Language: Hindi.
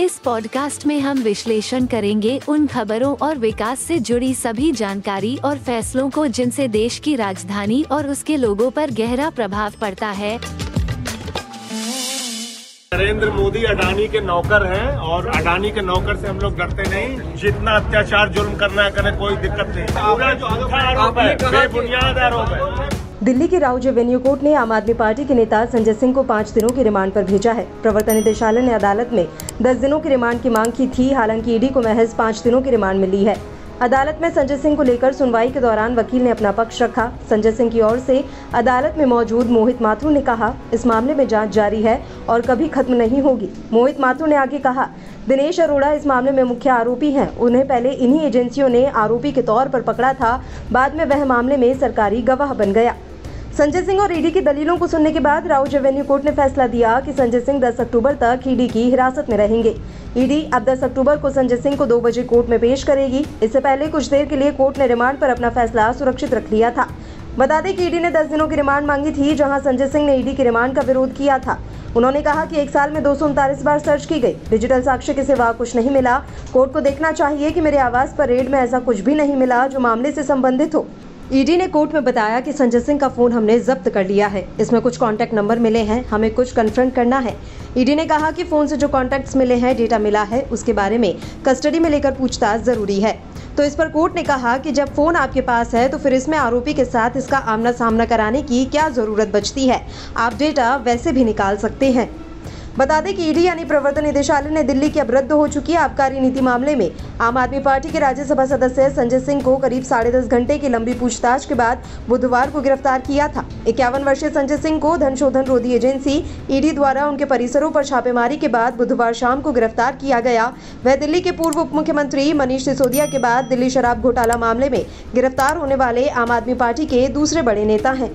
इस पॉडकास्ट में हम विश्लेषण करेंगे उन खबरों और विकास से जुड़ी सभी जानकारी और फैसलों को जिनसे देश की राजधानी और उसके लोगों पर गहरा प्रभाव पड़ता है। नरेंद्र मोदी अडानी के नौकर हैं और अडानी के नौकर से हम लोग डरते नहीं। जितना अत्याचार जुर्म करना है, करें, कोई दिक्कत नहीं। पूरा झूठा आरोप है, बेबुनियाद आरोप है। दिल्ली की राउज एवेन्यू कोर्ट ने आम आदमी पार्टी के नेता संजय सिंह को पाँच दिनों की रिमांड पर भेजा है। प्रवर्तन निदेशालय ने अदालत में दस दिनों की रिमांड की मांग की थी, हालाँकि ईडी को महज पाँच दिनों की रिमांड मिली है। अदालत में संजय सिंह को लेकर सुनवाई के दौरान वकील ने अपना पक्ष रखा। संजय सिंह की ओर से अदालत में मौजूद मोहित माथुर ने कहा, इस मामले में जाँच जारी है और कभी खत्म नहीं होगी। मोहित माथुर ने आगे कहा, दिनेश अरोड़ा इस मामले में मुख्य आरोपी हैं। उन्हें पहले इन्हीं एजेंसियों ने आरोपी के तौर पर पकड़ा था। बाद में वह मामले में सरकारी गवाह बन गया। संजय सिंह और ईडी की दलीलों को सुनने के बाद राउज एवेन्यू कोर्ट ने फैसला दिया कि संजय सिंह 10 अक्टूबर तक ईडी की हिरासत में रहेंगे। ईडी अब 10 अक्टूबर को संजय सिंह को दो बजे कोर्ट में पेश करेगी। इससे पहले कुछ देर के लिए कोर्ट ने रिमांड पर अपना फैसला सुरक्षित रख लिया था। बता दें कि ईडी ने 10 दिनों की रिमांड मांगी थी, जहाँ संजय सिंह ने ईडी की रिमांड का विरोध किया था। उन्होंने कहा कि एक साल में दो सौ उनतालीस बार सर्च की गई। डिजिटल साक्ष्य के सिवा कुछ नहीं मिला। कोर्ट को देखना चाहिए कि मेरे आवास पर रेड में ऐसा कुछ भी नहीं मिला जो मामले से संबंधित हो। ईडी ने कोर्ट में बताया कि संजय सिंह का फ़ोन हमने जब्त कर लिया है। इसमें कुछ कॉन्टैक्ट नंबर मिले हैं, हमें कुछ कन्फ्रंट करना है। ईडी ने कहा कि फ़ोन से जो कॉन्टैक्ट्स मिले हैं डेटा मिला है, उसके बारे में कस्टडी में लेकर पूछताछ ज़रूरी है। तो इस पर कोर्ट ने कहा कि जब फ़ोन आपके पास है तो फिर इसमें आरोपी के साथ इसका आमना सामना कराने की क्या ज़रूरत बचती है? आप डेटा वैसे भी निकाल सकते हैं। बता दें कि ईडी यानी प्रवर्तन निदेशालय ने दिल्ली की अवरुद्ध हो चुकी आबकारी नीति मामले में। आम आदमी पार्टी के राज्यसभा सदस्य संजय सिंह को करीब साढ़े दस घंटे की लंबी पूछताछ के बाद बुधवार को गिरफ़्तार किया था। इक्यावन वर्षीय संजय सिंह को धन शोधन रोधी एजेंसी ईडी द्वारा उनके परिसरों पर छापेमारी के बाद बुधवार शाम को गिरफ़्तार किया गया। वह दिल्ली के पूर्व उप मुख्यमंत्री मनीष सिसोदिया के बाद दिल्ली शराब घोटाला मामले में गिरफ़्तार होने वाले आम आदमी पार्टी के दूसरे बड़े नेता हैं।